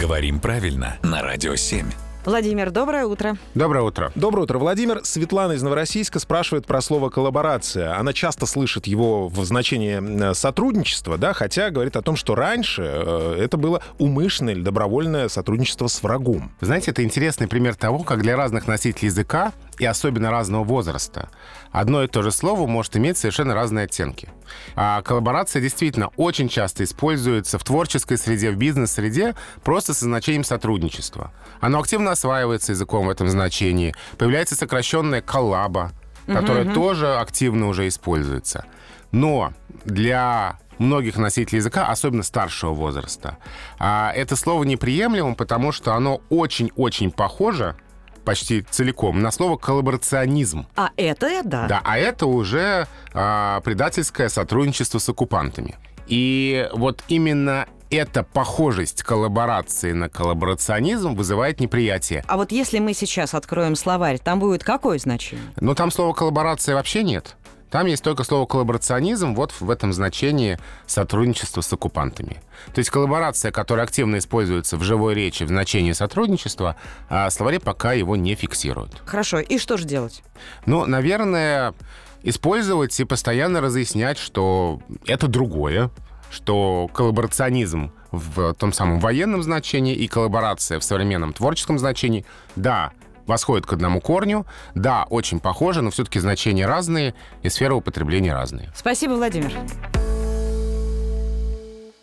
Говорим правильно на Радио 7. Владимир, доброе утро. Доброе утро. Доброе утро, Владимир. Светлана из Новороссийска спрашивает про слово «коллаборация». Она часто слышит его в значении э, сотрудничества, да, хотя говорит о том, что раньше э, это было умышленное или добровольное сотрудничество с врагом. Знаете, это интересный пример того, как для разных носителей языка и особенно разного возраста, одно и то же слово может иметь совершенно разные оттенки. А коллаборация действительно очень часто используется в творческой среде, в бизнес-среде просто со значением сотрудничества. Оно активно осваивается языком в этом значении. Появляется сокращенная коллаба, которая угу. тоже активно уже используется. Но для многих носителей языка, особенно старшего возраста, а, это слово неприемлемо, потому что оно очень-очень похоже почти целиком на слово коллаборационизм. А это да. Да, а это уже а, предательское сотрудничество с оккупантами. И вот именно эта похожесть коллаборации на коллаборационизм вызывает неприятие. А вот если мы сейчас откроем словарь, там будет какое значение? Ну, там слова коллаборация вообще нет. Там есть только слово коллаборационизм вот в этом значении сотрудничество с оккупантами. То есть коллаборация, которая активно используется в живой речи в значении сотрудничества, а словари пока его не фиксируют. Хорошо, и что же делать? Ну, наверное, использовать и постоянно разъяснять, что это другое, что коллаборационизм в том самом военном значении и коллаборация в современном творческом значении, да, восходит к одному корню. Да, очень похоже, но все-таки значения разные и сфера употребления разные. Спасибо, Владимир.